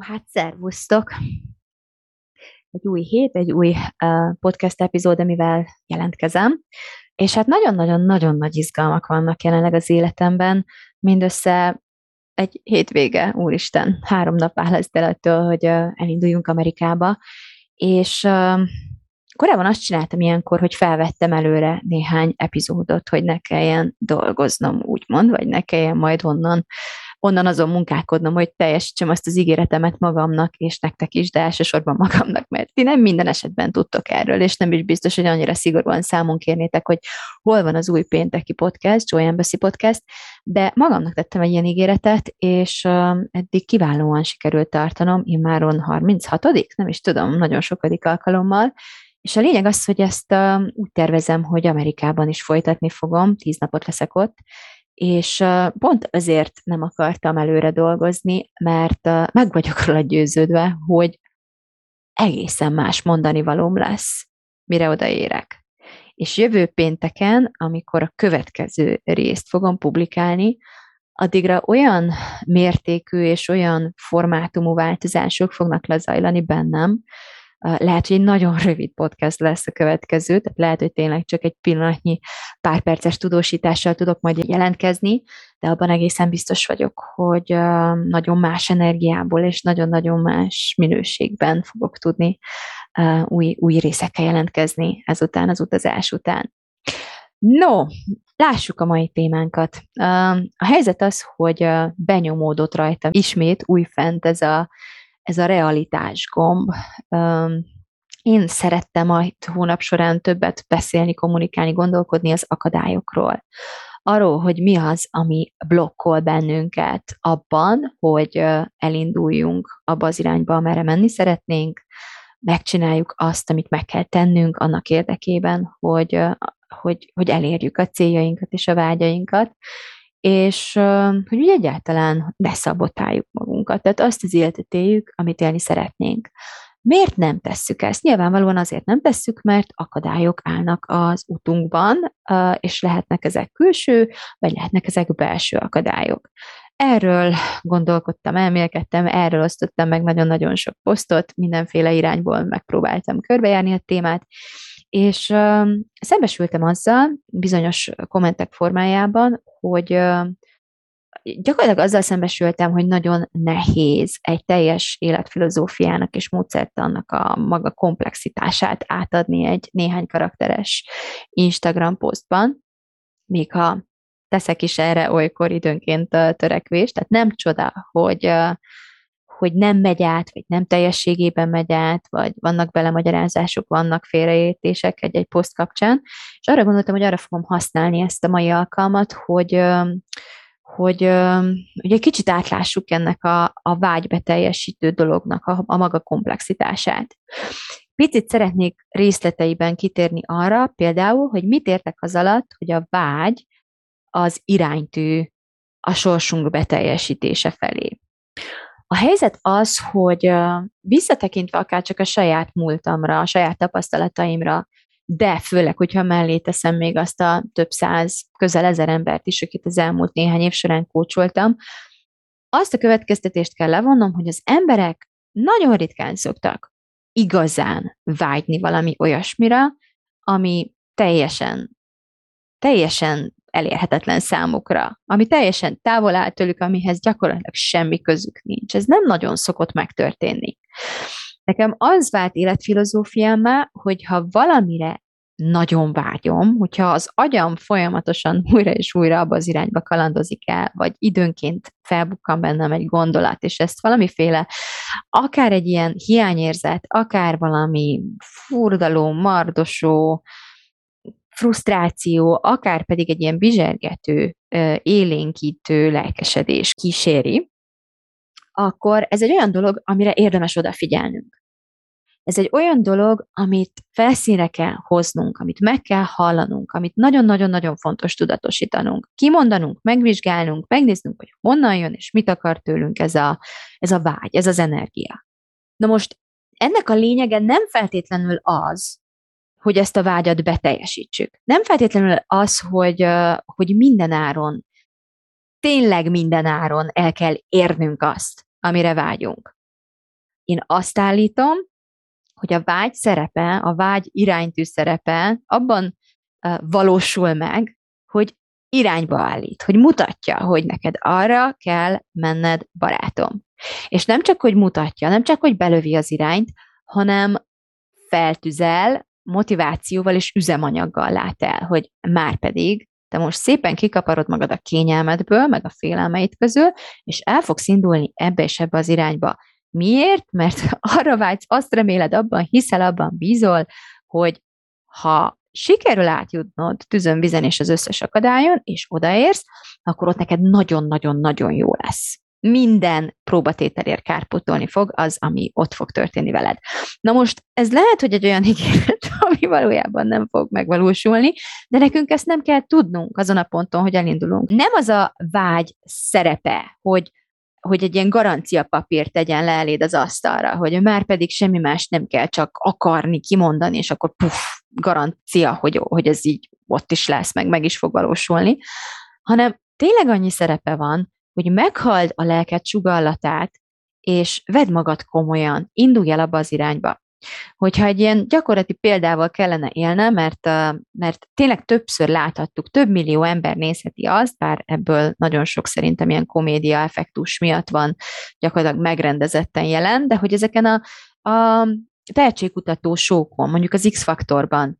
Hát szervusztok! Egy új hét, egy új uh, podcast epizód, amivel jelentkezem, és hát nagyon-nagyon-nagyon nagy izgalmak vannak jelenleg az életemben, mindössze egy hétvége, úristen, három nap áll ez ettől, hogy uh, elinduljunk Amerikába, és uh, korábban azt csináltam ilyenkor, hogy felvettem előre néhány epizódot, hogy ne kelljen dolgoznom, úgymond, vagy ne kelljen majd onnan onnan azon munkálkodnom, hogy teljesítsem azt az ígéretemet magamnak, és nektek is, de elsősorban magamnak, mert ti nem minden esetben tudtok erről, és nem is biztos, hogy annyira szigorúan számon kérnétek, hogy hol van az új pénteki podcast, Joy Embassy podcast, de magamnak tettem egy ilyen ígéretet, és eddig kiválóan sikerült tartanom, immáron 36 nem is tudom, nagyon sokadik alkalommal, és a lényeg az, hogy ezt uh, úgy tervezem, hogy Amerikában is folytatni fogom, tíz napot leszek ott, és pont azért nem akartam előre dolgozni, mert meg vagyok róla győződve, hogy egészen más mondani valóm lesz, mire odaérek. És jövő pénteken, amikor a következő részt fogom publikálni, addigra olyan mértékű és olyan formátumú változások fognak lezajlani bennem, lehet, hogy egy nagyon rövid podcast lesz a következő, tehát lehet, hogy tényleg csak egy pillanatnyi pár perces tudósítással tudok majd jelentkezni, de abban egészen biztos vagyok, hogy nagyon más energiából és nagyon-nagyon más minőségben fogok tudni új, új részekkel jelentkezni ezután, az utazás után. No, lássuk a mai témánkat. A helyzet az, hogy benyomódott rajtam ismét újfent ez a ez a realitás gomb. Én szerettem a hónap során többet beszélni, kommunikálni, gondolkodni az akadályokról. Arról, hogy mi az, ami blokkol bennünket abban, hogy elinduljunk abba az irányba, amerre menni szeretnénk, megcsináljuk azt, amit meg kell tennünk annak érdekében, hogy, hogy, hogy elérjük a céljainkat és a vágyainkat, és hogy úgy egyáltalán ne szabotáljuk magunkat, tehát azt az életet éljük, amit élni szeretnénk. Miért nem tesszük ezt? Nyilvánvalóan azért nem tesszük, mert akadályok állnak az utunkban, és lehetnek ezek külső, vagy lehetnek ezek belső akadályok. Erről gondolkodtam, elmélkedtem, erről osztottam meg nagyon-nagyon sok posztot, mindenféle irányból megpróbáltam körbejárni a témát, és szembesültem azzal, bizonyos kommentek formájában, hogy gyakorlatilag azzal szembesültem, hogy nagyon nehéz egy teljes életfilozófiának és módszertannak a maga komplexitását átadni egy néhány karakteres Instagram posztban, még ha teszek is erre olykor időnként törekvést, tehát nem csoda, hogy hogy nem megy át, vagy nem teljességében megy át, vagy vannak magyarázások, vannak félreértések egy-egy poszt kapcsán, és arra gondoltam, hogy arra fogom használni ezt a mai alkalmat, hogy hogy ugye egy kicsit átlássuk ennek a, a vágybeteljesítő dolognak a, a maga komplexitását. Picit szeretnék részleteiben kitérni arra, például, hogy mit értek az alatt, hogy a vágy az iránytű a sorsunk beteljesítése felé. A helyzet az, hogy visszatekintve akár csak a saját múltamra, a saját tapasztalataimra, de főleg, hogyha mellé teszem még azt a több száz, közel ezer embert is, akit az elmúlt néhány év során kócsoltam, azt a következtetést kell levonnom, hogy az emberek nagyon ritkán szoktak igazán vágyni valami olyasmire, ami teljesen, teljesen elérhetetlen számukra, ami teljesen távol áll tőlük, amihez gyakorlatilag semmi közük nincs. Ez nem nagyon szokott megtörténni. Nekem az vált életfilozófiámá, hogy ha valamire nagyon vágyom, hogyha az agyam folyamatosan újra és újra abba az irányba kalandozik el, vagy időnként felbukkan bennem egy gondolat, és ezt valamiféle, akár egy ilyen hiányérzet, akár valami furdaló, mardosó, frusztráció, akár pedig egy ilyen bizsergető, élénkítő lelkesedés kíséri, akkor ez egy olyan dolog, amire érdemes odafigyelnünk. Ez egy olyan dolog, amit felszínre kell hoznunk, amit meg kell hallanunk, amit nagyon-nagyon-nagyon fontos tudatosítanunk, kimondanunk, megvizsgálnunk, megnéznünk, hogy honnan jön, és mit akar tőlünk ez a, ez a vágy, ez az energia. Na most ennek a lényege nem feltétlenül az, hogy ezt a vágyat beteljesítsük. Nem feltétlenül az, hogy, hogy minden áron, tényleg minden áron el kell érnünk azt, amire vágyunk. Én azt állítom, hogy a vágy szerepe, a vágy iránytű szerepe abban valósul meg, hogy irányba állít, hogy mutatja, hogy neked arra kell menned, barátom. És nem csak, hogy mutatja, nem csak, hogy belövi az irányt, hanem feltüzel, motivációval és üzemanyaggal lát el, hogy már pedig te most szépen kikaparod magad a kényelmedből, meg a félelmeid közül, és el fogsz indulni ebbe és ebbe az irányba. Miért? Mert arra vágysz, azt reméled, abban hiszel, abban bízol, hogy ha sikerül átjutnod tűzön, vizen és az összes akadályon, és odaérsz, akkor ott neked nagyon-nagyon-nagyon jó lesz minden próbatételért kárpótolni fog az, ami ott fog történni veled. Na most ez lehet, hogy egy olyan ígéret, ami valójában nem fog megvalósulni, de nekünk ezt nem kell tudnunk azon a ponton, hogy elindulunk. Nem az a vágy szerepe, hogy hogy egy ilyen garancia papírt tegyen le eléd az asztalra, hogy már pedig semmi más nem kell csak akarni, kimondani, és akkor puff, garancia, hogy, hogy ez így ott is lesz, meg meg is fog valósulni, hanem tényleg annyi szerepe van, hogy meghald a lelked sugallatát, és vedd magad komolyan, indulj el abba az irányba. Hogyha egy ilyen gyakorlati példával kellene élne, mert, mert tényleg többször láthattuk, több millió ember nézheti azt, bár ebből nagyon sok szerintem ilyen komédia effektus miatt van gyakorlatilag megrendezetten jelen, de hogy ezeken a, a tehetségkutató sókon, mondjuk az X-faktorban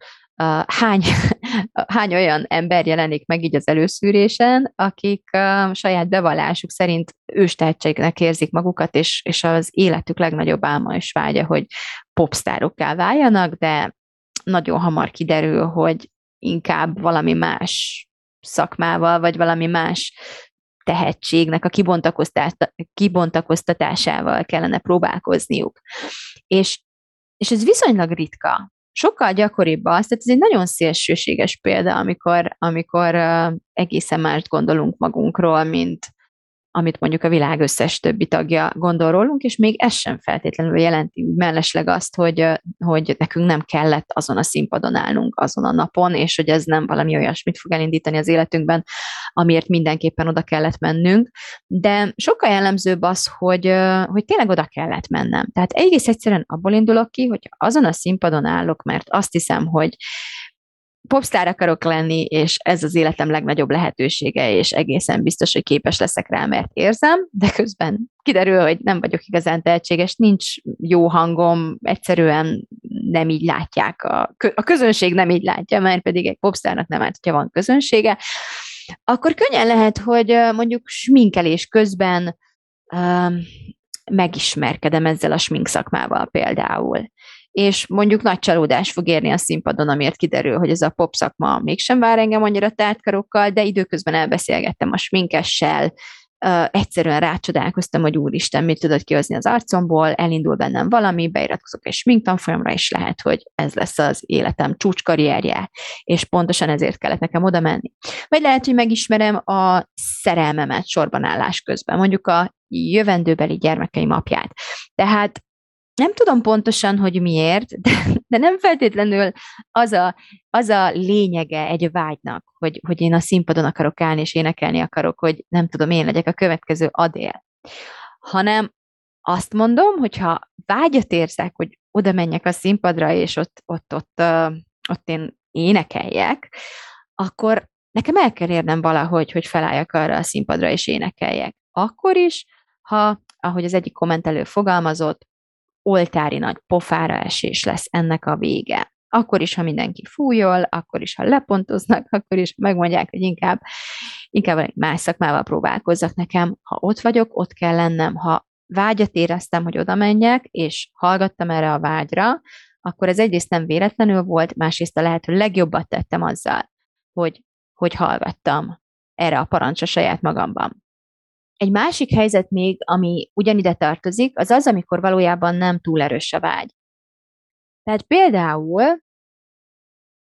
hány, hány olyan ember jelenik meg így az előszűrésen, akik saját bevallásuk szerint őstehetségnek érzik magukat, és, és az életük legnagyobb álma és vágya, hogy popstárokká váljanak, de nagyon hamar kiderül, hogy inkább valami más szakmával, vagy valami más tehetségnek a kibontakoztatásával kellene próbálkozniuk. És, és ez viszonylag ritka sokkal gyakoribb az, tehát ez egy nagyon szélsőséges példa, amikor, amikor egészen mást gondolunk magunkról, mint, amit mondjuk a világ összes többi tagja gondol rólunk, és még ez sem feltétlenül jelenti mellesleg azt, hogy, hogy nekünk nem kellett azon a színpadon állnunk azon a napon, és hogy ez nem valami olyasmit fog elindítani az életünkben, amiért mindenképpen oda kellett mennünk, de sokkal jellemzőbb az, hogy, hogy tényleg oda kellett mennem. Tehát egész egyszerűen abból indulok ki, hogy azon a színpadon állok, mert azt hiszem, hogy popstar akarok lenni, és ez az életem legnagyobb lehetősége, és egészen biztos, hogy képes leszek rá, mert érzem, de közben kiderül, hogy nem vagyok igazán tehetséges, nincs jó hangom, egyszerűen nem így látják, a, a közönség nem így látja, mert pedig egy popstárnak nem állt, hogyha van közönsége, akkor könnyen lehet, hogy mondjuk sminkelés közben um, megismerkedem ezzel a smink szakmával például és mondjuk nagy csalódás fog érni a színpadon, amiért kiderül, hogy ez a pop szakma mégsem vár engem annyira tártkarokkal, de időközben elbeszélgettem a sminkessel, egyszerűen rácsodálkoztam, hogy úristen, mit tudod kihozni az arcomból, elindul bennem valami, beiratkozok egy sminktanfolyamra, és lehet, hogy ez lesz az életem csúcskarrierje, és pontosan ezért kellett nekem oda menni. Vagy lehet, hogy megismerem a szerelmemet sorban állás közben, mondjuk a jövendőbeli gyermekeim apját. Tehát nem tudom pontosan, hogy miért, de, de nem feltétlenül az a, az a lényege egy vágynak, hogy, hogy én a színpadon akarok állni, és énekelni akarok, hogy nem tudom, én legyek a következő adél. Hanem azt mondom, hogyha vágyat érzek, hogy oda menjek a színpadra, és ott, ott, ott, ott, én énekeljek, akkor nekem el kell érnem valahogy, hogy felálljak arra a színpadra, és énekeljek. Akkor is, ha, ahogy az egyik kommentelő fogalmazott, oltári nagy pofára esés lesz ennek a vége. Akkor is, ha mindenki fújol, akkor is, ha lepontoznak, akkor is megmondják, hogy inkább, inkább egy más szakmával próbálkozzak nekem. Ha ott vagyok, ott kell lennem. Ha vágyat éreztem, hogy oda menjek, és hallgattam erre a vágyra, akkor ez egyrészt nem véletlenül volt, másrészt a lehető legjobbat tettem azzal, hogy, hogy hallgattam erre a parancsra saját magamban. Egy másik helyzet még, ami ugyanide tartozik, az az, amikor valójában nem túl erős a vágy. Tehát például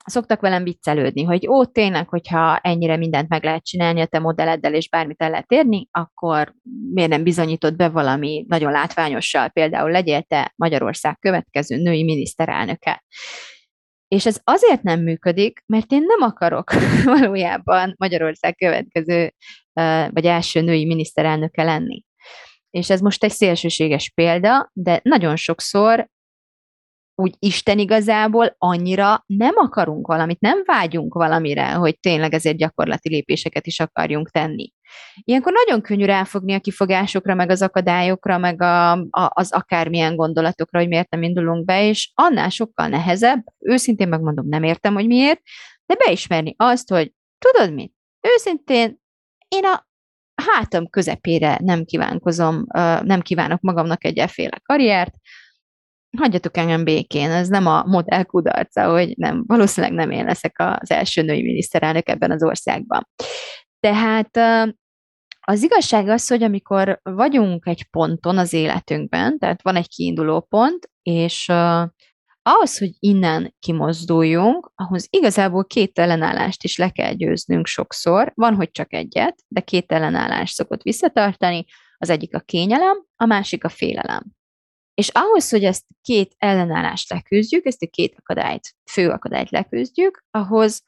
szoktak velem viccelődni, hogy ó, tényleg, hogyha ennyire mindent meg lehet csinálni a te modelleddel, és bármit el lehet érni, akkor miért nem bizonyított be valami nagyon látványossal, például legyél te Magyarország következő női miniszterelnöke. És ez azért nem működik, mert én nem akarok valójában Magyarország következő, vagy első női miniszterelnöke lenni. És ez most egy szélsőséges példa, de nagyon sokszor úgy Isten igazából annyira nem akarunk valamit, nem vágyunk valamire, hogy tényleg ezért gyakorlati lépéseket is akarjunk tenni. Ilyenkor nagyon könnyű ráfogni a kifogásokra, meg az akadályokra, meg a, a, az akármilyen gondolatokra, hogy miért nem indulunk be, és annál sokkal nehezebb, őszintén megmondom, nem értem, hogy miért, de beismerni azt, hogy tudod mit, őszintén én a hátam közepére nem kívánkozom, nem kívánok magamnak egy efféle karriert, hagyjatok engem békén, ez nem a modell kudarca, hogy nem, valószínűleg nem én leszek az első női miniszterelnök ebben az országban. Tehát az igazság az, hogy amikor vagyunk egy ponton az életünkben, tehát van egy kiinduló pont, és ahhoz, hogy innen kimozduljunk, ahhoz igazából két ellenállást is le kell győznünk sokszor. Van, hogy csak egyet, de két ellenállás szokott visszatartani. Az egyik a kényelem, a másik a félelem. És ahhoz, hogy ezt két ellenállást leküzdjük, ezt a két akadályt, fő akadályt leküzdjük, ahhoz,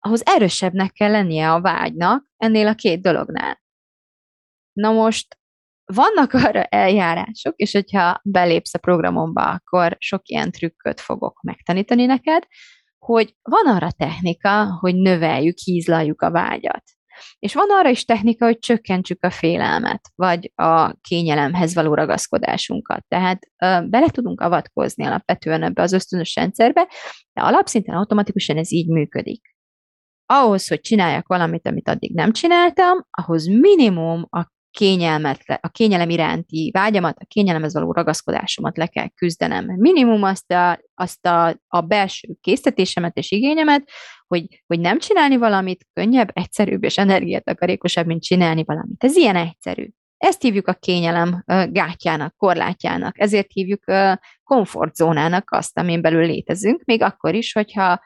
ahhoz erősebbnek kell lennie a vágynak ennél a két dolognál. Na most vannak arra eljárások, és hogyha belépsz a programomba, akkor sok ilyen trükköt fogok megtanítani neked, hogy van arra technika, hogy növeljük, hízlaljuk a vágyat. És van arra is technika, hogy csökkentsük a félelmet, vagy a kényelemhez való ragaszkodásunkat. Tehát ö, bele tudunk avatkozni alapvetően ebbe az ösztönös rendszerbe, de alapszinten automatikusan ez így működik. Ahhoz, hogy csináljak valamit, amit addig nem csináltam, ahhoz minimum a kényelmet, a kényelem iránti vágyamat, a kényelemhez való ragaszkodásomat le kell küzdenem. Minimum azt a, azt a, a belső késztetésemet és igényemet, hogy, hogy nem csinálni valamit könnyebb, egyszerűbb és energiatakarékosabb, mint csinálni valamit. Ez ilyen egyszerű. Ezt hívjuk a kényelem gátjának, korlátjának, ezért hívjuk komfortzónának azt, amin belül létezünk, még akkor is, hogyha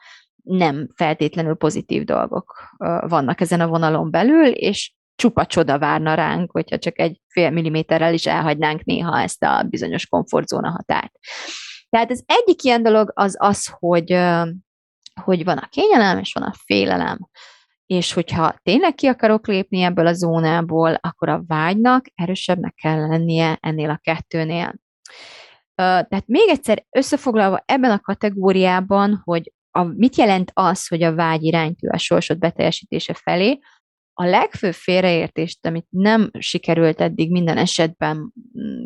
nem feltétlenül pozitív dolgok vannak ezen a vonalon belül, és csupa csoda várna ránk, hogyha csak egy fél milliméterrel is elhagynánk néha ezt a bizonyos komfortzóna határt. Tehát ez egyik ilyen dolog az az, hogy, hogy van a kényelem, és van a félelem. És hogyha tényleg ki akarok lépni ebből a zónából, akkor a vágynak erősebbnek kell lennie ennél a kettőnél. Tehát még egyszer összefoglalva ebben a kategóriában, hogy a, mit jelent az, hogy a vágy iránytű a sorsod beteljesítése felé, a legfőbb félreértést, amit nem sikerült eddig minden esetben mm,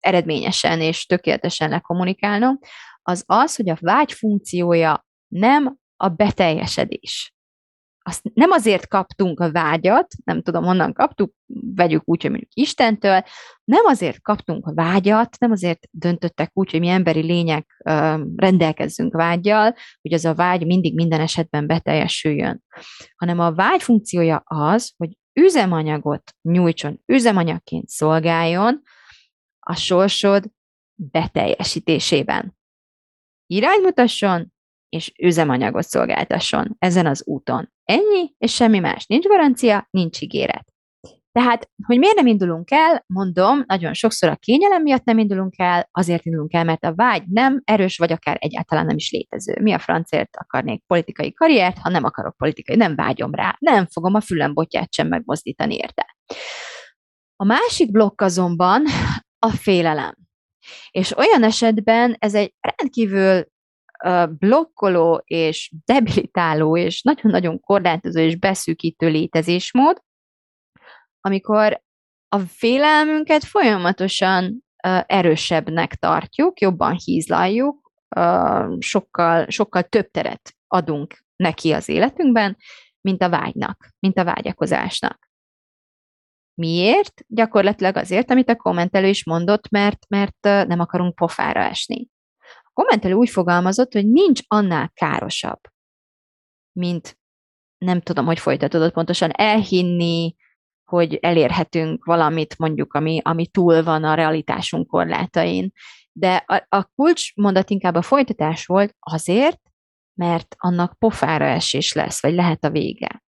eredményesen és tökéletesen lekommunikálnom, az az, hogy a vágy funkciója nem a beteljesedés azt nem azért kaptunk a vágyat, nem tudom, honnan kaptuk, vegyük úgy, hogy mondjuk Istentől, nem azért kaptunk a vágyat, nem azért döntöttek úgy, hogy mi emberi lények rendelkezzünk vágyjal, hogy az a vágy mindig minden esetben beteljesüljön, hanem a vágy funkciója az, hogy üzemanyagot nyújtson, üzemanyagként szolgáljon a sorsod beteljesítésében. Iránymutasson, és üzemanyagot szolgáltasson ezen az úton. Ennyi, és semmi más. Nincs garancia, nincs ígéret. Tehát, hogy miért nem indulunk el, mondom, nagyon sokszor a kényelem miatt nem indulunk el, azért indulunk el, mert a vágy nem erős, vagy akár egyáltalán nem is létező. Mi a francért akarnék politikai karriert, ha nem akarok politikai, nem vágyom rá, nem fogom a fülem botját sem megmozdítani érte. A másik blokk azonban a félelem. És olyan esetben ez egy rendkívül blokkoló és debilitáló és nagyon-nagyon korlátozó és beszűkítő létezésmód, amikor a félelmünket folyamatosan erősebbnek tartjuk, jobban hízlaljuk, sokkal, sokkal több teret adunk neki az életünkben, mint a vágynak, mint a vágyakozásnak. Miért? Gyakorlatilag azért, amit a kommentelő is mondott, mert, mert nem akarunk pofára esni kommentelő úgy fogalmazott, hogy nincs annál károsabb, mint nem tudom, hogy folytatódott pontosan, elhinni, hogy elérhetünk valamit mondjuk, ami, ami túl van a realitásunk korlátain. De a, a kulcsmondat inkább a folytatás volt azért, mert annak pofára esés lesz, vagy lehet a vége.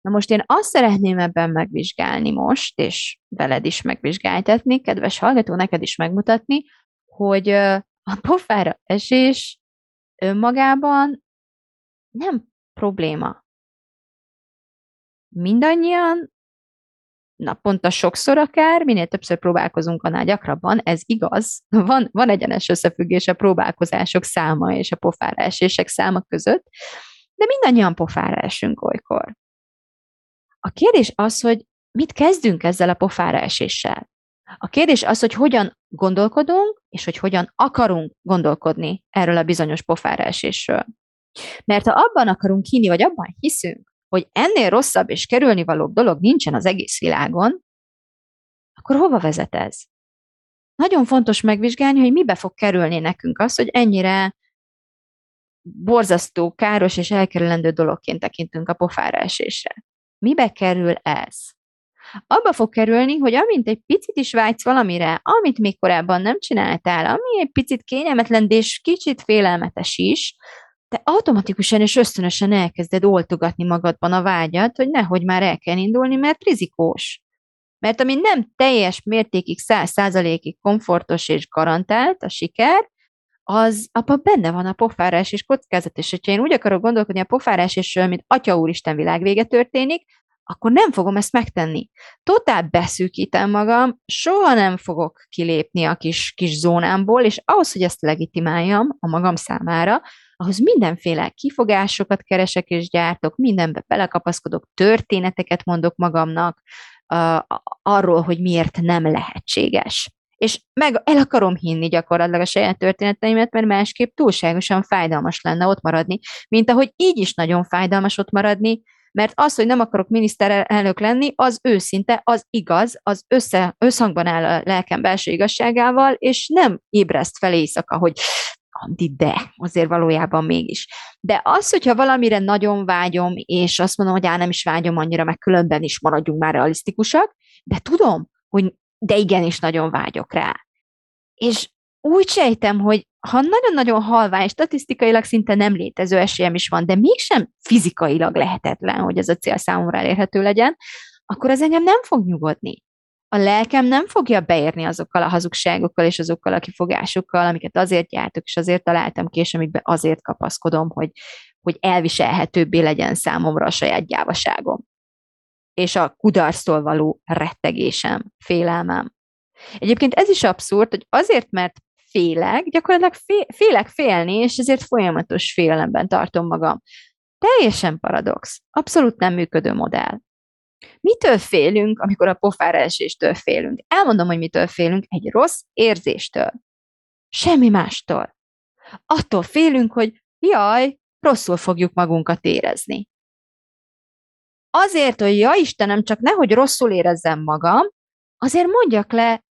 Na most én azt szeretném ebben megvizsgálni most, és veled is megvizsgáltatni, kedves hallgató, neked is megmutatni, hogy a pofára esés önmagában nem probléma. Mindannyian naponta sokszor akár, minél többször próbálkozunk, annál gyakrabban, ez igaz, van, van egyenes összefüggés a próbálkozások száma és a pofára esések száma között, de mindannyian pofára esünk olykor. A kérdés az, hogy mit kezdünk ezzel a pofára eséssel. A kérdés az, hogy hogyan gondolkodunk, és hogy hogyan akarunk gondolkodni erről a bizonyos pofára. Mert ha abban akarunk hinni, vagy abban hiszünk, hogy ennél rosszabb és kerülni valóbb dolog nincsen az egész világon, akkor hova vezet ez? Nagyon fontos megvizsgálni, hogy mibe fog kerülni nekünk az, hogy ennyire borzasztó, káros és elkerülendő dologként tekintünk a pofára. Mibe kerül ez? Abba fog kerülni, hogy amint egy picit is vágysz valamire, amit még korábban nem csináltál, ami egy picit kényelmetlen, és kicsit félelmetes is, te automatikusan és ösztönösen elkezded oltogatni magadban a vágyat, hogy nehogy már el kell indulni, mert rizikós. Mert ami nem teljes mértékig, száz százalékig komfortos és garantált a siker, az apa benne van a pofárás és kockázat, és hogyha én úgy akarok gondolkodni a pofárás és mint Atya Úristen világvége történik, akkor nem fogom ezt megtenni. Totál beszűkítem magam, soha nem fogok kilépni a kis, kis zónámból, és ahhoz, hogy ezt legitimáljam a magam számára, ahhoz mindenféle kifogásokat keresek és gyártok, mindenbe belekapaszkodok, történeteket mondok magamnak uh, arról, hogy miért nem lehetséges. És meg el akarom hinni gyakorlatilag a saját történeteimet, mert másképp túlságosan fájdalmas lenne ott maradni, mint ahogy így is nagyon fájdalmas ott maradni, mert az, hogy nem akarok miniszterelnök lenni, az őszinte, az igaz, az össze, összhangban áll a lelkem belső igazságával, és nem ébreszt fel éjszaka, hogy Andi, de azért valójában mégis. De az, hogyha valamire nagyon vágyom, és azt mondom, hogy á, nem is vágyom annyira, meg különben is maradjunk már realisztikusak, de tudom, hogy de igenis nagyon vágyok rá. És úgy sejtem, hogy ha nagyon-nagyon halvány, statisztikailag szinte nem létező esélyem is van, de mégsem fizikailag lehetetlen, hogy ez a cél számomra elérhető legyen, akkor az engem nem fog nyugodni a lelkem nem fogja beérni azokkal a hazugságokkal és azokkal a kifogásokkal, amiket azért jártok, és azért találtam ki, és amikbe azért kapaszkodom, hogy, hogy elviselhetőbbé legyen számomra a saját gyávaságom. És a kudarctól való rettegésem, félelmem. Egyébként ez is abszurd, hogy azért, mert félek, gyakorlatilag fél, félek félni, és ezért folyamatos félelemben tartom magam. Teljesen paradox, abszolút nem működő modell. Mitől félünk, amikor a pofára eséstől félünk? Elmondom, hogy mitől félünk. Egy rossz érzéstől. Semmi mástól. Attól félünk, hogy jaj, rosszul fogjuk magunkat érezni. Azért, hogy ja Istenem, csak nehogy rosszul érezzem magam, azért mondjak le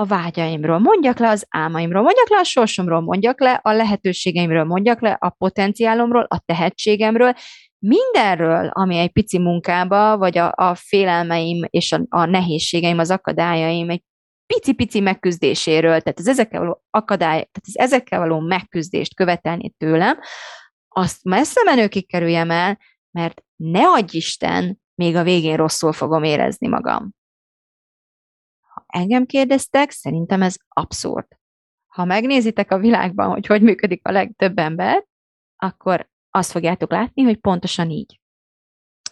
a vágyaimról, mondjak le az álmaimról, mondjak le a sorsomról, mondjak le a lehetőségeimről, mondjak le a potenciálomról, a tehetségemről, mindenről, ami egy pici munkába, vagy a, a félelmeim és a, a nehézségeim, az akadályaim egy pici-pici megküzdéséről, tehát az ezekkel való akadály, tehát az ezekkel való megküzdést követelni tőlem, azt messze menőkig kerüljem el, mert ne adj Isten, még a végén rosszul fogom érezni magam. Engem kérdeztek, szerintem ez abszurd. Ha megnézitek a világban, hogy hogy működik a legtöbb ember, akkor azt fogjátok látni, hogy pontosan így.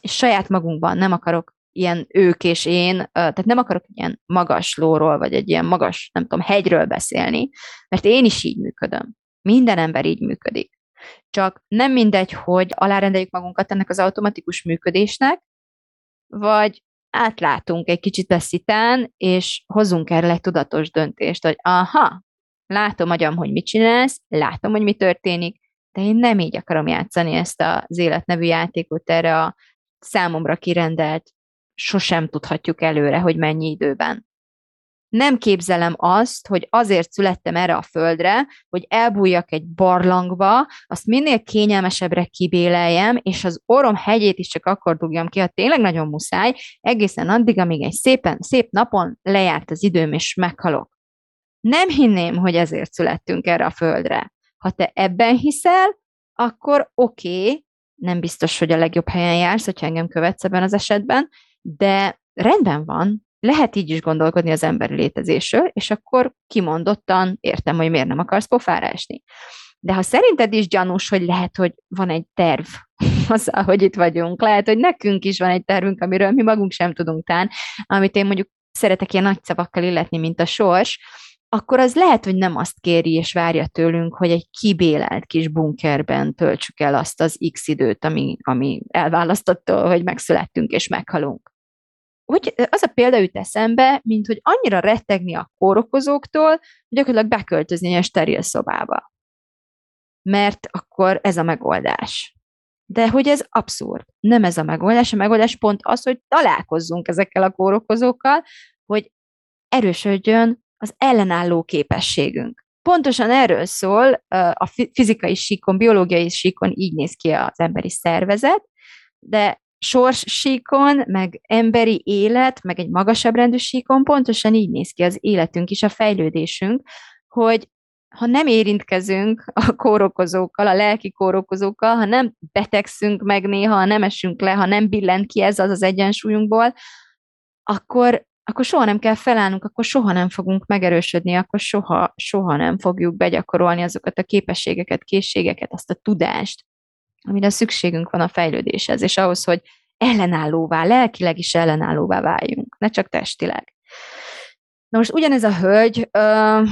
És saját magunkban nem akarok ilyen ők és én, tehát nem akarok ilyen magas lóról, vagy egy ilyen magas, nem tudom, hegyről beszélni, mert én is így működöm. Minden ember így működik. Csak nem mindegy, hogy alárendeljük magunkat ennek az automatikus működésnek, vagy átlátunk egy kicsit a és hozunk erre egy tudatos döntést, hogy aha, látom agyam, hogy mit csinálsz, látom, hogy mi történik, de én nem így akarom játszani ezt az életnevű játékot erre a számomra kirendelt, sosem tudhatjuk előre, hogy mennyi időben. Nem képzelem azt, hogy azért születtem erre a földre, hogy elbújjak egy barlangba, azt minél kényelmesebbre kibéleljem, és az orom hegyét is csak akkor dugjam ki, ha tényleg nagyon muszáj, egészen addig, amíg egy szépen, szép napon lejárt az időm, és meghalok. Nem hinném, hogy ezért születtünk erre a földre. Ha te ebben hiszel, akkor oké, okay, nem biztos, hogy a legjobb helyen jársz, hogyha engem követsz ebben az esetben, de rendben van, lehet így is gondolkodni az emberi létezésről, és akkor kimondottan értem, hogy miért nem akarsz pofára esni. De ha szerinted is gyanús, hogy lehet, hogy van egy terv azzal, hogy itt vagyunk, lehet, hogy nekünk is van egy tervünk, amiről mi magunk sem tudunk tán, amit én mondjuk szeretek ilyen nagy szavakkal illetni, mint a sors, akkor az lehet, hogy nem azt kéri és várja tőlünk, hogy egy kibélelt kis bunkerben töltsük el azt az x időt, ami, ami elválasztottól, hogy megszülettünk és meghalunk. Úgy, az a példa jut eszembe, mint hogy annyira rettegni a kórokozóktól, hogy gyakorlatilag beköltözni egy steril szobába. Mert akkor ez a megoldás. De hogy ez abszurd. Nem ez a megoldás. A megoldás pont az, hogy találkozzunk ezekkel a kórokozókkal, hogy erősödjön az ellenálló képességünk. Pontosan erről szól a fizikai síkon, biológiai síkon így néz ki az emberi szervezet, de sors síkon, meg emberi élet, meg egy magasabb rendű síkon pontosan így néz ki az életünk is, a fejlődésünk, hogy ha nem érintkezünk a kórokozókkal, a lelki kórokozókkal, ha nem betegszünk meg néha, ha nem esünk le, ha nem billent ki ez az az egyensúlyunkból, akkor akkor soha nem kell felállnunk, akkor soha nem fogunk megerősödni, akkor soha, soha nem fogjuk begyakorolni azokat a képességeket, készségeket, azt a tudást, amire szükségünk van a fejlődéshez, és ahhoz, hogy ellenállóvá, lelkileg is ellenállóvá váljunk, ne csak testileg. Na most ugyanez a hölgy, uh,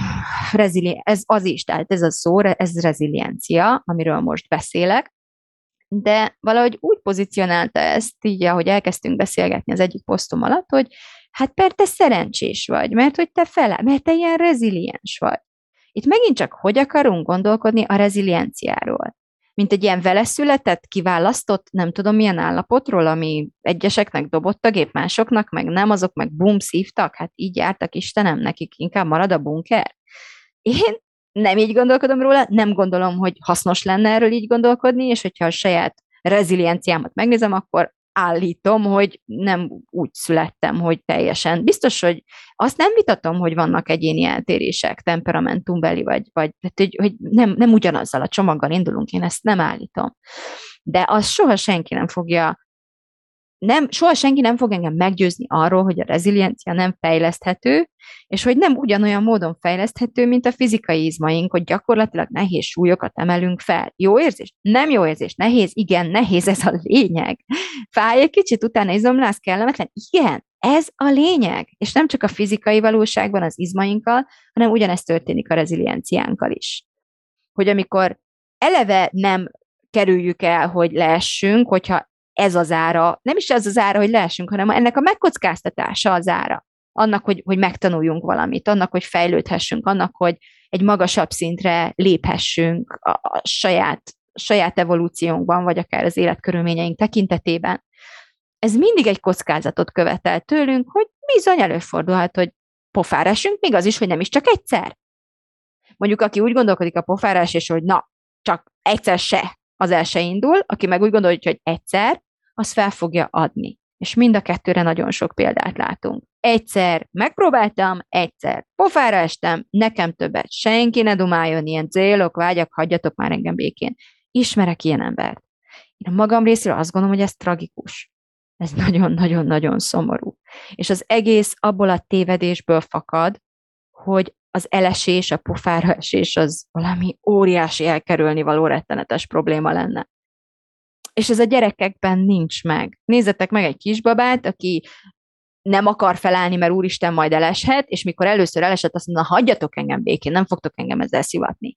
rezili- ez az is, tehát ez a szó, ez reziliencia, amiről most beszélek, de valahogy úgy pozícionálta ezt, így ahogy elkezdtünk beszélgetni az egyik posztom alatt, hogy Hát mert te szerencsés vagy, mert hogy te fele, mert te ilyen reziliens vagy. Itt megint csak hogy akarunk gondolkodni a rezilienciáról? Mint egy ilyen veleszületett, kiválasztott, nem tudom milyen állapotról, ami egyeseknek dobott a gép, másoknak, meg nem, azok meg bum, szívtak, hát így jártak Istenem, nekik inkább marad a bunker. Én nem így gondolkodom róla, nem gondolom, hogy hasznos lenne erről így gondolkodni, és hogyha a saját rezilienciámat megnézem, akkor állítom, hogy nem úgy születtem, hogy teljesen. Biztos, hogy azt nem vitatom, hogy vannak egyéni eltérések, temperamentumbeli, vagy, vagy hogy, hogy nem, nem ugyanazzal a csomaggal indulunk, én ezt nem állítom. De az soha senki nem fogja nem, soha senki nem fog engem meggyőzni arról, hogy a reziliencia nem fejleszthető, és hogy nem ugyanolyan módon fejleszthető, mint a fizikai izmaink, hogy gyakorlatilag nehéz súlyokat emelünk fel. Jó érzés? Nem jó érzés. Nehéz? Igen, nehéz, ez a lényeg. Fáj egy kicsit, utána izomlász kellemetlen? Igen, ez a lényeg. És nem csak a fizikai valóságban az izmainkkal, hanem ugyanezt történik a rezilienciánkkal is. Hogy amikor eleve nem kerüljük el, hogy leessünk, hogyha ez az ára, nem is az az ára, hogy leesünk, hanem ennek a megkockáztatása az ára. Annak, hogy, hogy megtanuljunk valamit, annak, hogy fejlődhessünk, annak, hogy egy magasabb szintre léphessünk a, a saját, saját evolúciónkban, vagy akár az életkörülményeink tekintetében. Ez mindig egy kockázatot követel tőlünk, hogy bizony előfordulhat, hogy pofára még az is, hogy nem is csak egyszer. Mondjuk, aki úgy gondolkodik a pofárás, és hogy na, csak egyszer se, az el se indul, aki meg úgy gondolja, hogy egyszer, az fel fogja adni. És mind a kettőre nagyon sok példát látunk. Egyszer megpróbáltam, egyszer pofára estem, nekem többet senki ne dumáljon, ilyen célok, vágyak, hagyjatok már engem békén. Ismerek ilyen embert. Én a magam részéről azt gondolom, hogy ez tragikus. Ez nagyon-nagyon-nagyon szomorú. És az egész abból a tévedésből fakad, hogy az elesés, a pofára esés az valami óriási elkerülni való rettenetes probléma lenne. És ez a gyerekekben nincs meg. Nézzetek meg egy kisbabát, aki nem akar felállni, mert úristen majd eleshet, és mikor először elesett, azt mondja, hagyjatok engem békén, nem fogtok engem ezzel szivatni.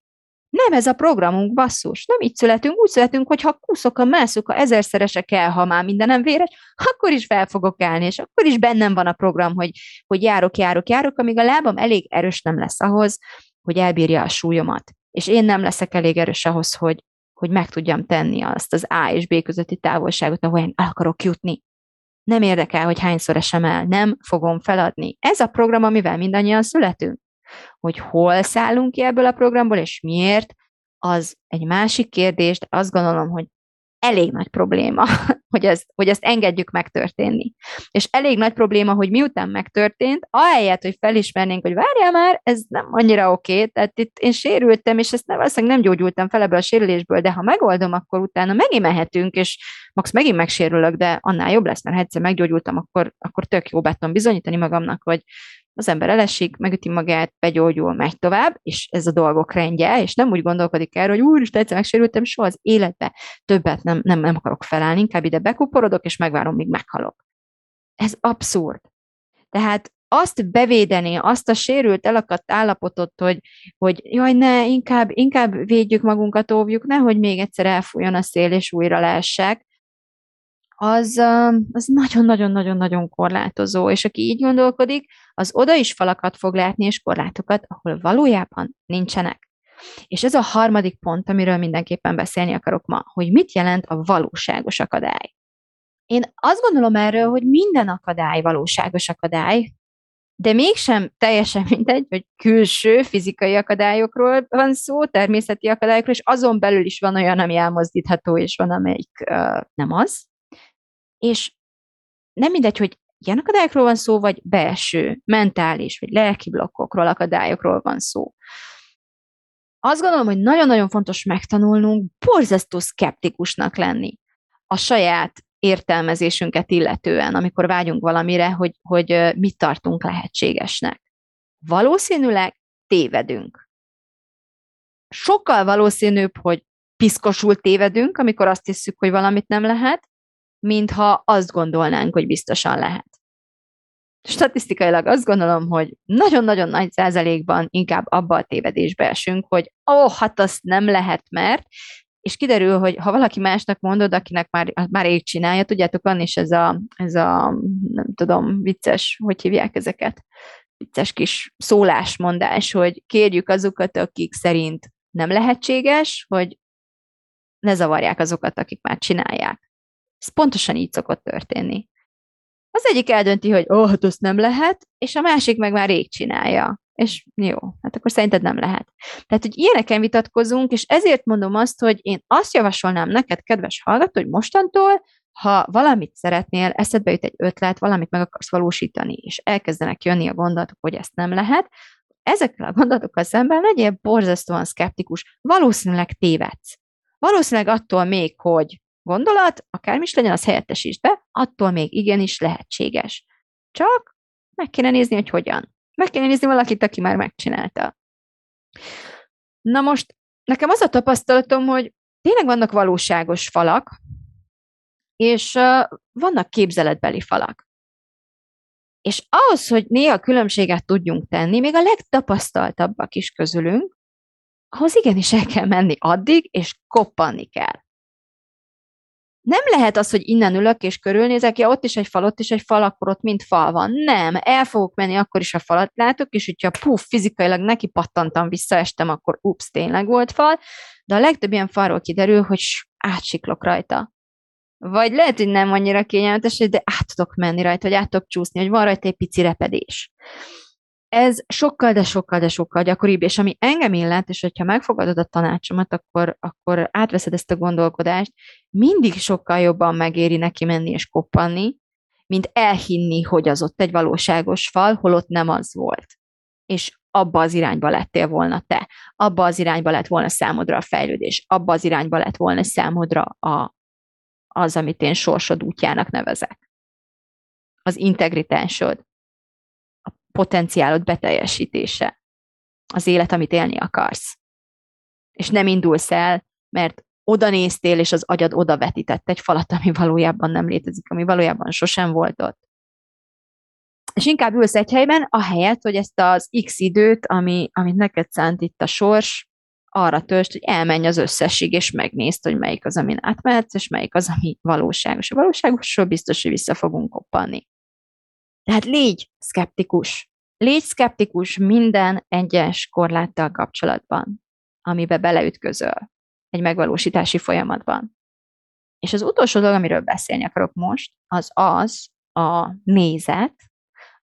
Nem ez a programunk, basszus. Nem így születünk, úgy születünk, hogy ha kuszok a mászok, ha ezerszerese kell, ha már mindenem véres, akkor is fel fogok állni, és akkor is bennem van a program, hogy, hogy járok, járok, járok, amíg a lábam elég erős nem lesz ahhoz, hogy elbírja a súlyomat. És én nem leszek elég erős ahhoz, hogy, hogy meg tudjam tenni azt az A és B közötti távolságot, ahol el akarok jutni. Nem érdekel, hogy hányszor esem el, nem fogom feladni. Ez a program, amivel mindannyian születünk. Hogy hol szállunk ki ebből a programból, és miért, az egy másik kérdés, de azt gondolom, hogy elég nagy probléma, hogy ezt, hogy ezt engedjük megtörténni. És elég nagy probléma, hogy miután megtörtént, ahelyett, hogy felismernénk, hogy várjál már, ez nem annyira oké, tehát itt én sérültem, és ezt nem, valószínűleg nem gyógyultam fel ebből a sérülésből, de ha megoldom, akkor utána megint mehetünk, és max megint megsérülök, de annál jobb lesz, mert ha egyszer meggyógyultam, akkor, akkor tök jó be bizonyítani magamnak, hogy az ember elesik, megüti magát, begyógyul, megy tovább, és ez a dolgok rendje, és nem úgy gondolkodik erről, hogy úr, egyszer megsérültem, soha az életbe többet nem, nem, nem akarok felállni, inkább ide bekuporodok, és megvárom, míg meghalok. Ez abszurd. Tehát azt bevédeni, azt a sérült, elakadt állapotot, hogy, hogy jaj, ne, inkább, inkább védjük magunkat, óvjuk, nehogy még egyszer elfújjon a szél, és újra leessek, az, az nagyon-nagyon-nagyon-nagyon korlátozó, és aki így gondolkodik, az oda is falakat fog látni, és korlátokat, ahol valójában nincsenek. És ez a harmadik pont, amiről mindenképpen beszélni akarok ma, hogy mit jelent a valóságos akadály. Én azt gondolom erről, hogy minden akadály valóságos akadály, de mégsem teljesen mindegy, hogy külső fizikai akadályokról van szó, természeti akadályokról, és azon belül is van olyan, ami elmozdítható, és van, amelyik uh, nem az. És nem mindegy, hogy ilyen akadályokról van szó, vagy belső, mentális, vagy lelki blokkokról, akadályokról van szó. Azt gondolom, hogy nagyon-nagyon fontos megtanulnunk borzasztó szkeptikusnak lenni a saját értelmezésünket illetően, amikor vágyunk valamire, hogy, hogy mit tartunk lehetségesnek. Valószínűleg tévedünk. Sokkal valószínűbb, hogy piszkosul tévedünk, amikor azt hiszük, hogy valamit nem lehet, mintha azt gondolnánk, hogy biztosan lehet. Statisztikailag azt gondolom, hogy nagyon-nagyon nagy százalékban inkább abba a tévedésbe esünk, hogy ó, oh, hát azt nem lehet, mert, és kiderül, hogy ha valaki másnak mondod, akinek már, már rég csinálja, tudjátok, van is ez a, ez a, nem tudom, vicces, hogy hívják ezeket, vicces kis szólásmondás, hogy kérjük azokat, akik szerint nem lehetséges, hogy ne zavarják azokat, akik már csinálják. Ez pontosan így szokott történni. Az egyik eldönti, hogy ó, oh, hát azt nem lehet, és a másik meg már rég csinálja. És jó, hát akkor szerinted nem lehet. Tehát, hogy ilyeneken vitatkozunk, és ezért mondom azt, hogy én azt javasolnám neked, kedves hallgató, hogy mostantól, ha valamit szeretnél, eszedbe jut egy ötlet, valamit meg akarsz valósítani, és elkezdenek jönni a gondolatok, hogy ezt nem lehet, ezekkel a gondolatokkal szemben legyél borzasztóan szkeptikus, valószínűleg tévedsz. Valószínűleg attól még, hogy gondolat, akármi is legyen, az helyettesítsd be, attól még igenis lehetséges. Csak meg kéne nézni, hogy hogyan. Meg kéne nézni valakit, aki már megcsinálta. Na most, nekem az a tapasztalatom, hogy tényleg vannak valóságos falak, és vannak képzeletbeli falak. És ahhoz, hogy néha különbséget tudjunk tenni, még a legtapasztaltabbak is közülünk, ahhoz igenis el kell menni addig, és koppanni kell nem lehet az, hogy innen ülök és körülnézek, ja, ott is egy fal, ott is egy fal, akkor ott mind fal van. Nem, el fogok menni, akkor is a falat látok, és hogyha puff, fizikailag neki pattantam, visszaestem, akkor ups, tényleg volt fal, de a legtöbb ilyen falról kiderül, hogy átsiklok rajta. Vagy lehet, hogy nem annyira kényelmetes, de át tudok menni rajta, vagy át tudok csúszni, hogy van rajta egy pici repedés ez sokkal, de sokkal, de sokkal gyakoribb, és ami engem illet, és hogyha megfogadod a tanácsomat, akkor, akkor átveszed ezt a gondolkodást, mindig sokkal jobban megéri neki menni és koppanni, mint elhinni, hogy az ott egy valóságos fal, holott nem az volt. És abba az irányba lettél volna te, abba az irányba lett volna számodra a fejlődés, abba az irányba lett volna számodra a, az, amit én sorsod útjának nevezek. Az integritásod, potenciálod beteljesítése. Az élet, amit élni akarsz. És nem indulsz el, mert oda néztél, és az agyad oda vetített egy falat, ami valójában nem létezik, ami valójában sosem volt ott. És inkább ülsz egy helyben, ahelyett, hogy ezt az x időt, ami, amit neked szánt itt a sors, arra töltsd, hogy elmenj az összesség, és megnézd, hogy melyik az, amin átmehetsz, és melyik az, ami valóságos. A valóságosról biztos, hogy vissza fogunk koppanni. Tehát légy szkeptikus. Légy szkeptikus minden egyes korláttal kapcsolatban, amibe beleütközöl egy megvalósítási folyamatban. És az utolsó dolog, amiről beszélni akarok most, az az, a nézet,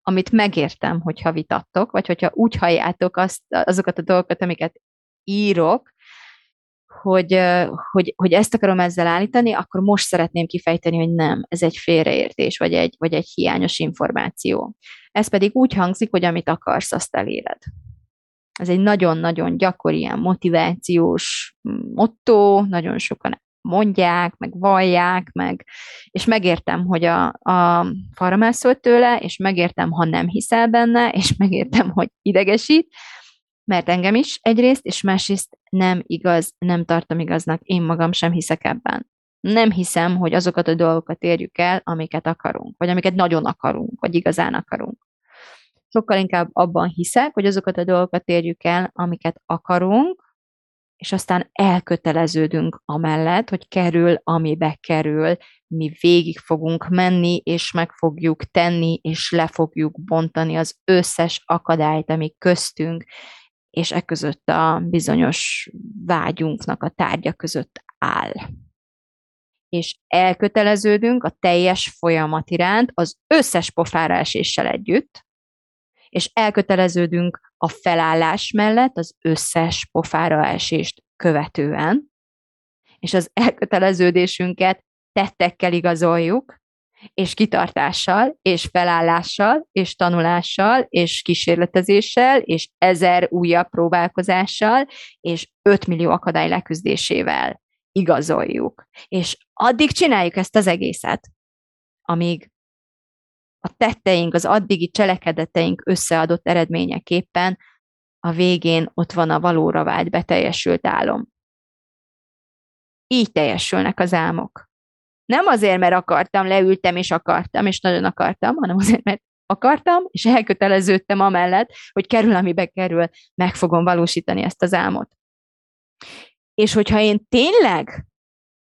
amit megértem, hogyha vitattok, vagy hogyha úgy halljátok azt, azokat a dolgokat, amiket írok, hogy, hogy, hogy ezt akarom ezzel állítani, akkor most szeretném kifejteni, hogy nem, ez egy félreértés, vagy egy, vagy egy hiányos információ. Ez pedig úgy hangzik, hogy amit akarsz, azt eléred. Ez egy nagyon-nagyon gyakori ilyen motivációs motto, nagyon sokan mondják, meg vallják, meg, és megértem, hogy a, a falra tőle, és megértem, ha nem hiszel benne, és megértem, hogy idegesít, mert engem is egyrészt, és másrészt nem igaz, nem tartom igaznak, én magam sem hiszek ebben. Nem hiszem, hogy azokat a dolgokat érjük el, amiket akarunk, vagy amiket nagyon akarunk, vagy igazán akarunk. Sokkal inkább abban hiszek, hogy azokat a dolgokat érjük el, amiket akarunk, és aztán elköteleződünk amellett, hogy kerül, amibe kerül, mi végig fogunk menni, és meg fogjuk tenni, és le fogjuk bontani az összes akadályt, ami köztünk és e között a bizonyos vágyunknak a tárgya között áll. És elköteleződünk a teljes folyamat iránt az összes pofára eséssel együtt, és elköteleződünk a felállás mellett az összes pofára esést követően, és az elköteleződésünket tettekkel igazoljuk, és kitartással, és felállással, és tanulással, és kísérletezéssel, és ezer újabb próbálkozással, és 5 millió akadály leküzdésével igazoljuk. És addig csináljuk ezt az egészet, amíg a tetteink, az addigi cselekedeteink összeadott eredményeképpen a végén ott van a valóra vált beteljesült álom. Így teljesülnek az álmok. Nem azért, mert akartam, leültem és akartam, és nagyon akartam, hanem azért, mert akartam, és elköteleződtem amellett, hogy kerül, amibe kerül, meg fogom valósítani ezt az álmot. És hogyha én tényleg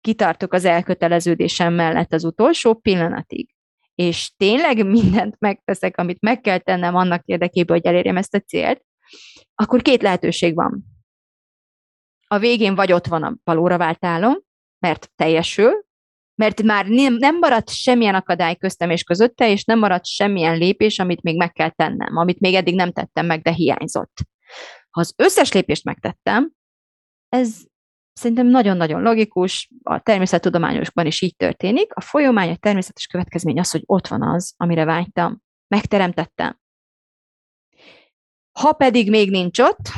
kitartok az elköteleződésem mellett az utolsó pillanatig, és tényleg mindent megteszek, amit meg kell tennem annak érdekében, hogy elérjem ezt a célt, akkor két lehetőség van. A végén vagy ott van a valóra vált álom, mert teljesül, mert már nem, maradt semmilyen akadály köztem és közötte, és nem maradt semmilyen lépés, amit még meg kell tennem, amit még eddig nem tettem meg, de hiányzott. Ha az összes lépést megtettem, ez szerintem nagyon-nagyon logikus, a természettudományosban is így történik. A folyamány, a természetes következmény az, hogy ott van az, amire vágytam, megteremtettem. Ha pedig még nincs ott,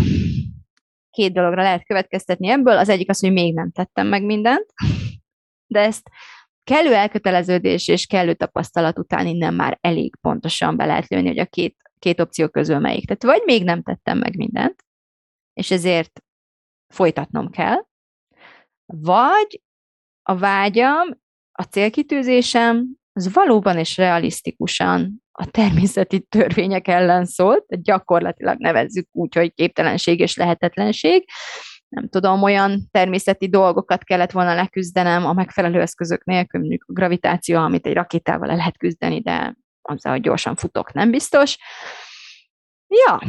két dologra lehet következtetni ebből. Az egyik az, hogy még nem tettem meg mindent, de ezt kellő elköteleződés és kellő tapasztalat után innen már elég pontosan be lehet lőni, hogy a két, két opció közül melyik. Tehát vagy még nem tettem meg mindent, és ezért folytatnom kell, vagy a vágyam, a célkitűzésem, az valóban és realisztikusan a természeti törvények ellen szólt, gyakorlatilag nevezzük úgy, hogy képtelenség és lehetetlenség, nem tudom, olyan természeti dolgokat kellett volna leküzdenem a megfelelő eszközök nélkül, mondjuk a gravitáció, amit egy rakétával le lehet küzdeni, de azzal, hogy gyorsan futok, nem biztos. Ja,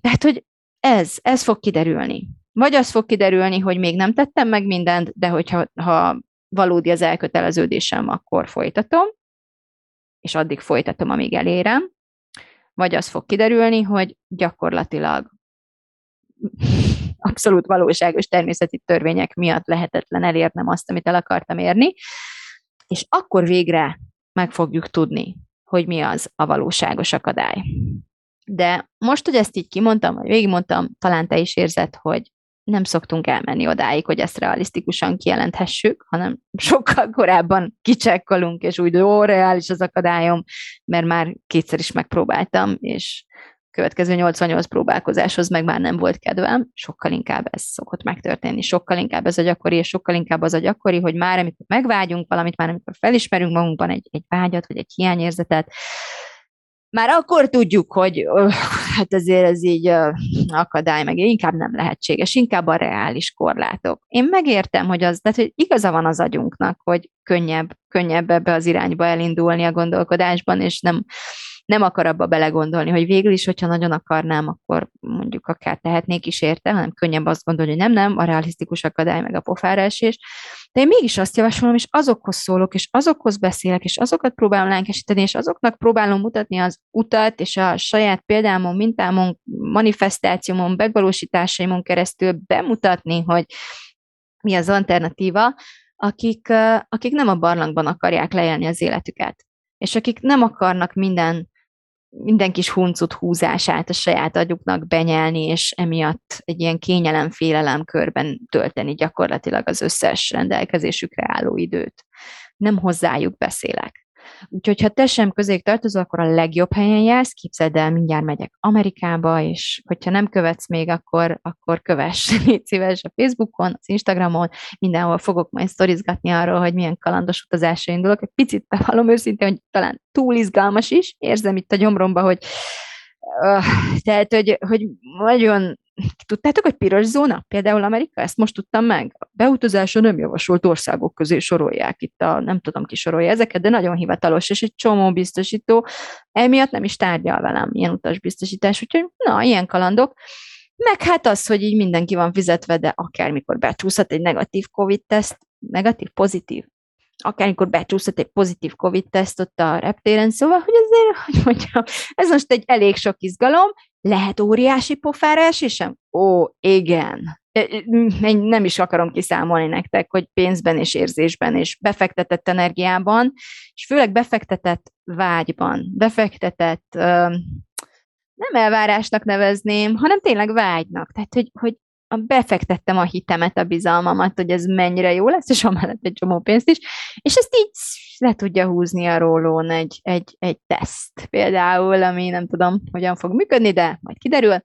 tehát, hogy ez, ez fog kiderülni. Vagy az fog kiderülni, hogy még nem tettem meg mindent, de hogyha ha valódi az elköteleződésem, akkor folytatom, és addig folytatom, amíg elérem. Vagy az fog kiderülni, hogy gyakorlatilag abszolút valóságos természeti törvények miatt lehetetlen elérnem azt, amit el akartam érni, és akkor végre meg fogjuk tudni, hogy mi az a valóságos akadály. De most, hogy ezt így kimondtam, vagy végigmondtam, talán te is érzed, hogy nem szoktunk elmenni odáig, hogy ezt realisztikusan kijelenthessük, hanem sokkal korábban kicsekkolunk, és úgy, jó, reális az akadályom, mert már kétszer is megpróbáltam, és következő 88 próbálkozáshoz meg már nem volt kedvem, sokkal inkább ez szokott megtörténni, sokkal inkább ez a gyakori, és sokkal inkább az a gyakori, hogy már amikor megvágyunk valamit, már amikor felismerünk magunkban egy, egy vágyat, vagy egy hiányérzetet, már akkor tudjuk, hogy hát azért ez így akadály, meg inkább nem lehetséges, inkább a reális korlátok. Én megértem, hogy az, tehát hogy igaza van az agyunknak, hogy könnyebb, könnyebb ebbe az irányba elindulni a gondolkodásban, és nem nem akar abba belegondolni, hogy végül is, hogyha nagyon akarnám, akkor mondjuk akár tehetnék is érte, hanem könnyebb azt gondolni, hogy nem, nem, a realisztikus akadály meg a pofára esés. De én mégis azt javasolom, és azokhoz szólok, és azokhoz beszélek, és azokat próbálom lelkesíteni, és azoknak próbálom mutatni az utat, és a saját példámon, mintámon, manifestációmon, megvalósításaimon keresztül bemutatni, hogy mi az alternatíva, akik, akik nem a barlangban akarják leélni az életüket, és akik nem akarnak minden, minden kis huncut húzását a saját agyuknak benyelni, és emiatt egy ilyen kényelem-félelem körben tölteni gyakorlatilag az összes rendelkezésükre álló időt. Nem hozzájuk beszélek. Úgyhogy ha te sem közéig tartozol, akkor a legjobb helyen jársz, képzeld el, mindjárt megyek Amerikába, és hogyha nem követsz még, akkor, akkor kövess, légy szíves a Facebookon, az Instagramon, mindenhol fogok majd sztorizgatni arról, hogy milyen kalandos utazásra indulok. Egy picit bevallom őszintén, hogy talán túl izgalmas is, érzem itt a gyomromba, hogy Uh, tehát, hogy, hogy nagyon Tudtátok, hogy piros zóna? Például Amerika, ezt most tudtam meg. A beutazásra nem javasolt országok közé sorolják itt a, nem tudom ki sorolja ezeket, de nagyon hivatalos, és egy csomó biztosító, emiatt nem is tárgyal velem ilyen utasbiztosítás, úgyhogy na, ilyen kalandok. Meg hát az, hogy így mindenki van fizetve, de akármikor becsúszhat egy negatív COVID-teszt, negatív, pozitív, akármikor becsúszott egy pozitív COVID-teszt ott a reptéren, szóval, hogy azért, hogy mondjam, ez most egy elég sok izgalom, lehet óriási pofára esésem? Ó, igen. Én nem is akarom kiszámolni nektek, hogy pénzben és érzésben és befektetett energiában, és főleg befektetett vágyban, befektetett nem elvárásnak nevezném, hanem tényleg vágynak. Tehát, hogy, hogy befektettem a hitemet, a bizalmamat, hogy ez mennyire jó lesz, és amellett egy csomó pénzt is, és ezt így le tudja húzni a rólón egy, egy, egy teszt például, ami nem tudom, hogyan fog működni, de majd kiderül.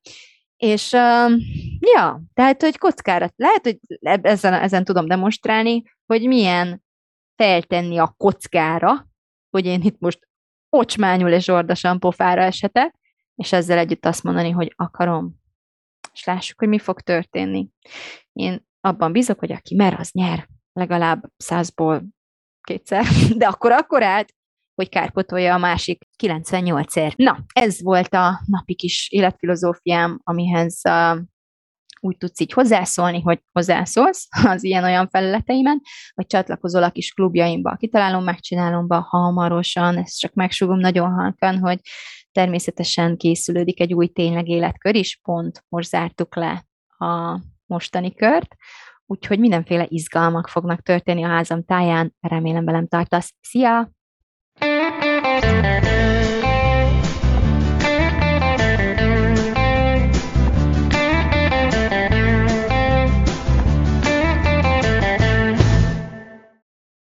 És uh, ja, tehát, hogy kockára, lehet, hogy ezen, ezen tudom demonstrálni, hogy milyen feltenni a kockára, hogy én itt most ocsmányul és zsordasan pofára esetek, és ezzel együtt azt mondani, hogy akarom, és lássuk, hogy mi fog történni. Én abban bízok, hogy aki mer, az nyer, legalább százból kétszer, de akkor akkor állt, hogy kárpotolja a másik 98-ért. Na, ez volt a napi kis életfilozófiám, amihez uh, úgy tudsz így hozzászólni, hogy hozzászólsz az ilyen-olyan felületeimen, vagy csatlakozol a kis klubjaimba, kitalálom, megcsinálom be hamarosan, ezt csak megsugom nagyon halkan, hogy természetesen készülődik egy új tényleg életkör is, pont most zártuk le a mostani kört, úgyhogy mindenféle izgalmak fognak történni a házam táján, remélem velem tartasz. Szia!